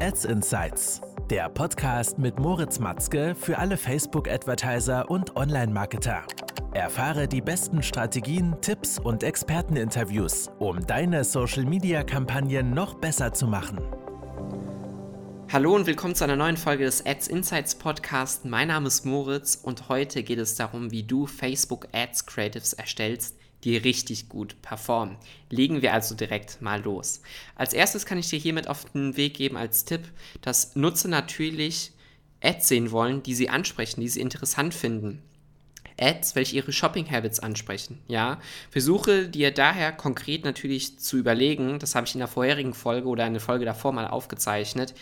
Ads Insights, der Podcast mit Moritz Matzke für alle Facebook-Advertiser und Online-Marketer. Erfahre die besten Strategien, Tipps und Experteninterviews, um deine Social-Media-Kampagnen noch besser zu machen. Hallo und willkommen zu einer neuen Folge des Ads Insights Podcast. Mein Name ist Moritz und heute geht es darum, wie du Facebook Ads Creatives erstellst, die richtig gut performen. Legen wir also direkt mal los. Als erstes kann ich dir hiermit auf den Weg geben als Tipp, dass Nutzer natürlich Ads sehen wollen, die sie ansprechen, die sie interessant finden. Ads, welche ihre Shopping Habits ansprechen. Ja, versuche dir daher konkret natürlich zu überlegen, das habe ich in der vorherigen Folge oder in der Folge davor mal aufgezeichnet,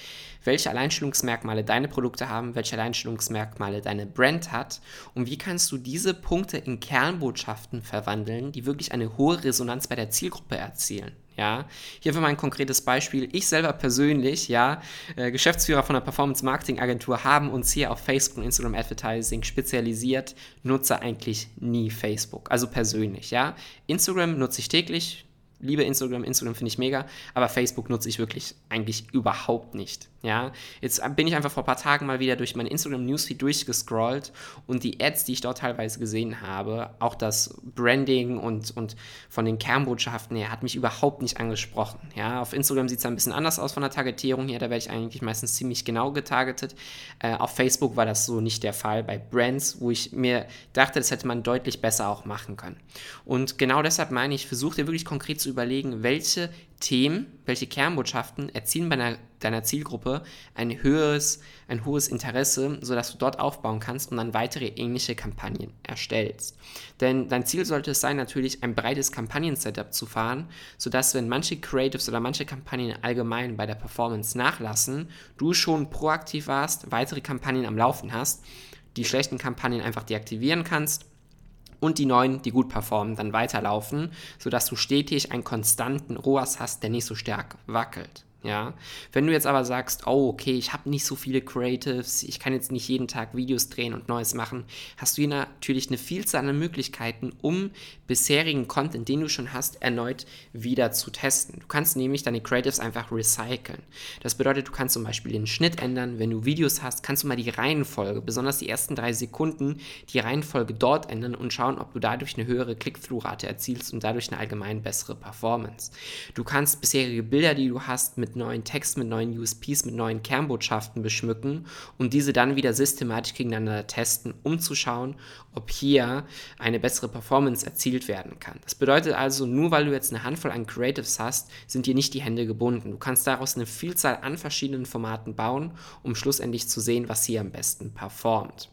welche Alleinstellungsmerkmale deine Produkte haben, welche Alleinstellungsmerkmale deine Brand hat und wie kannst du diese Punkte in Kernbotschaften verwandeln, die wirklich eine hohe Resonanz bei der Zielgruppe erzielen. Ja, hier für mein konkretes Beispiel. Ich selber persönlich, ja, äh, Geschäftsführer von einer Performance Marketing Agentur, haben uns hier auf Facebook und Instagram Advertising spezialisiert, nutze eigentlich nie Facebook. Also persönlich, ja. Instagram nutze ich täglich, liebe Instagram, Instagram finde ich mega, aber Facebook nutze ich wirklich eigentlich überhaupt nicht. Ja, jetzt bin ich einfach vor ein paar Tagen mal wieder durch mein Instagram Newsfeed durchgescrollt und die Ads, die ich dort teilweise gesehen habe, auch das Branding und, und von den Kernbotschaften her, hat mich überhaupt nicht angesprochen. Ja, auf Instagram sieht es ein bisschen anders aus von der Targetierung her, da werde ich eigentlich meistens ziemlich genau getargetet. Äh, auf Facebook war das so nicht der Fall bei Brands, wo ich mir dachte, das hätte man deutlich besser auch machen können. Und genau deshalb meine ich, versuch dir wirklich konkret zu überlegen, welche Themen, welche Kernbotschaften erzielen bei einer, deiner Zielgruppe ein höheres, ein hohes Interesse, sodass du dort aufbauen kannst und dann weitere ähnliche Kampagnen erstellst. Denn dein Ziel sollte es sein, natürlich ein breites Kampagnen-Setup zu fahren, sodass wenn manche Creatives oder manche Kampagnen allgemein bei der Performance nachlassen, du schon proaktiv warst, weitere Kampagnen am Laufen hast, die schlechten Kampagnen einfach deaktivieren kannst und die neuen, die gut performen, dann weiterlaufen, sodass du stetig einen konstanten ROAS hast, der nicht so stark wackelt. Ja, wenn du jetzt aber sagst, oh, okay, ich habe nicht so viele Creatives, ich kann jetzt nicht jeden Tag Videos drehen und Neues machen, hast du hier natürlich eine Vielzahl an Möglichkeiten, um bisherigen Content, den du schon hast, erneut wieder zu testen. Du kannst nämlich deine Creatives einfach recyceln. Das bedeutet, du kannst zum Beispiel den Schnitt ändern. Wenn du Videos hast, kannst du mal die Reihenfolge, besonders die ersten drei Sekunden, die Reihenfolge dort ändern und schauen, ob du dadurch eine höhere Click-Through-Rate erzielst und dadurch eine allgemein bessere Performance. Du kannst bisherige Bilder, die du hast, mit neuen Text, mit neuen USPs, mit neuen Kernbotschaften beschmücken und diese dann wieder systematisch gegeneinander testen, um zu schauen, ob hier eine bessere Performance erzielt werden kann. Das bedeutet also, nur weil du jetzt eine Handvoll an Creatives hast, sind dir nicht die Hände gebunden. Du kannst daraus eine Vielzahl an verschiedenen Formaten bauen, um schlussendlich zu sehen, was hier am besten performt.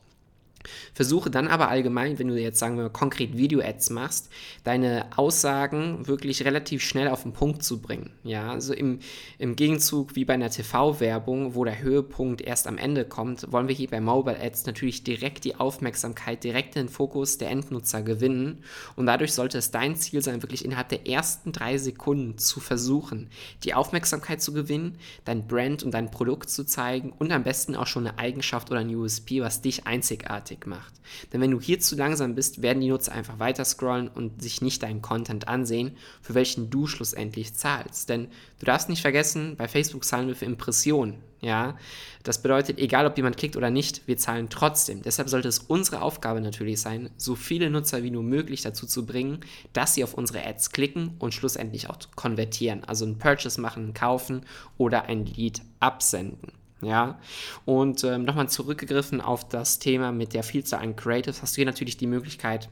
Versuche dann aber allgemein, wenn du jetzt sagen wir konkret Video-Ads machst, deine Aussagen wirklich relativ schnell auf den Punkt zu bringen. Ja, also im, im Gegenzug wie bei einer TV-Werbung, wo der Höhepunkt erst am Ende kommt, wollen wir hier bei Mobile Ads natürlich direkt die Aufmerksamkeit, direkt den Fokus der Endnutzer gewinnen. Und dadurch sollte es dein Ziel sein, wirklich innerhalb der ersten drei Sekunden zu versuchen, die Aufmerksamkeit zu gewinnen, dein Brand und dein Produkt zu zeigen und am besten auch schon eine Eigenschaft oder ein USP, was dich einzigartig fertig macht. Denn wenn du hier zu langsam bist, werden die Nutzer einfach weiter scrollen und sich nicht deinen Content ansehen, für welchen du schlussendlich zahlst. Denn du darfst nicht vergessen, bei Facebook zahlen wir für Impressionen. Ja, das bedeutet, egal ob jemand klickt oder nicht, wir zahlen trotzdem. Deshalb sollte es unsere Aufgabe natürlich sein, so viele Nutzer wie nur möglich dazu zu bringen, dass sie auf unsere Ads klicken und schlussendlich auch konvertieren. Also ein Purchase machen, kaufen oder ein Lead absenden. Ja, und ähm, nochmal zurückgegriffen auf das Thema mit der Vielzahl an Creatives, hast du hier natürlich die Möglichkeit,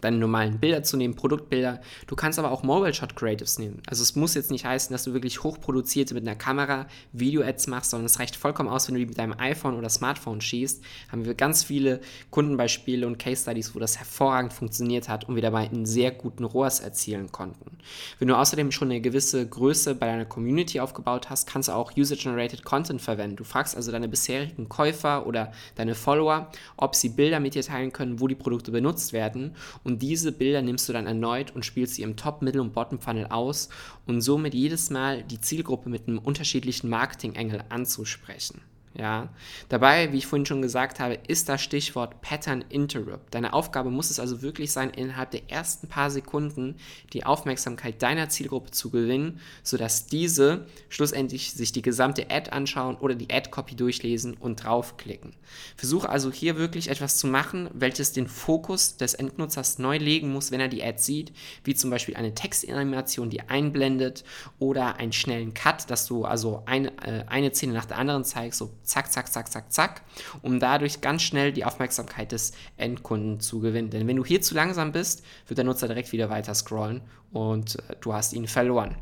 deine normalen Bilder zu nehmen, Produktbilder. Du kannst aber auch Mobile Shot Creatives nehmen. Also es muss jetzt nicht heißen, dass du wirklich hochproduzierte mit einer Kamera Video-Ads machst, sondern es reicht vollkommen aus, wenn du die mit deinem iPhone oder Smartphone schießt. Haben wir ganz viele Kundenbeispiele und Case Studies, wo das hervorragend funktioniert hat und wir dabei einen sehr guten ROAS erzielen konnten. Wenn du außerdem schon eine gewisse Größe bei deiner Community aufgebaut hast, kannst du auch User-Generated Content verwenden. Du fragst also deine bisherigen Käufer oder deine Follower, ob sie Bilder mit dir teilen können, wo die Produkte benutzt werden und diese Bilder nimmst du dann erneut und spielst sie im Top, Middle und Bottom Funnel aus und somit jedes Mal die Zielgruppe mit einem unterschiedlichen Marketing-Engel anzusprechen. Ja, dabei, wie ich vorhin schon gesagt habe, ist das Stichwort Pattern Interrupt. Deine Aufgabe muss es also wirklich sein, innerhalb der ersten paar Sekunden die Aufmerksamkeit deiner Zielgruppe zu gewinnen, sodass diese schlussendlich sich die gesamte Ad anschauen oder die Ad-Copy durchlesen und draufklicken. Versuche also hier wirklich etwas zu machen, welches den Fokus des Endnutzers neu legen muss, wenn er die Ad sieht, wie zum Beispiel eine Textanimation, die einblendet oder einen schnellen Cut, dass du also eine, äh, eine Szene nach der anderen zeigst, so zack, zack, zack, zack, zack, um dadurch ganz schnell die Aufmerksamkeit des Endkunden zu gewinnen. Denn wenn du hier zu langsam bist, wird der Nutzer direkt wieder weiter scrollen und äh, du hast ihn verloren.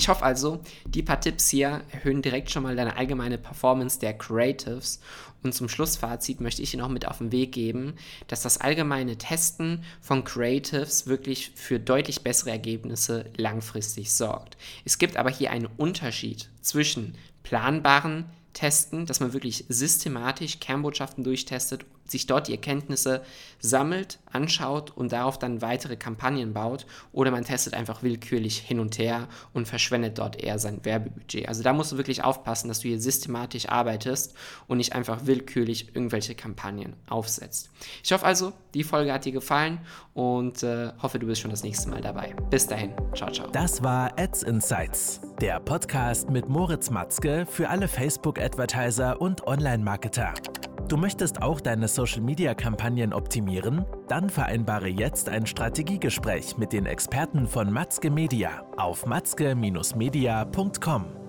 Ich hoffe also, die paar Tipps hier erhöhen direkt schon mal deine allgemeine Performance der Creatives. Und zum Schlussfazit möchte ich dir noch mit auf den Weg geben, dass das allgemeine Testen von Creatives wirklich für deutlich bessere Ergebnisse langfristig sorgt. Es gibt aber hier einen Unterschied zwischen planbaren testen, dass man wirklich systematisch Kernbotschaften durchtestet, sich dort die Erkenntnisse sammelt, anschaut und darauf dann weitere Kampagnen baut oder man testet einfach willkürlich hin und her und verschwendet dort eher sein Werbebudget. Also da musst du wirklich aufpassen, dass du hier systematisch arbeitest und nicht einfach willkürlich irgendwelche Kampagnen aufsetzt. Ich hoffe also, die Folge hat dir gefallen und äh, hoffe, du bist schon das nächste Mal dabei. Bis dahin, ciao, ciao. Das war Ads Insights, der Podcast mit Moritz Matzke für alle Facebook-Advertiser und Online-Marketer. Du möchtest auch deine Social-Media-Kampagnen optimieren? Dann vereinbare jetzt ein Strategiegespräch mit den Experten von Matzke Media auf matzke-media.com.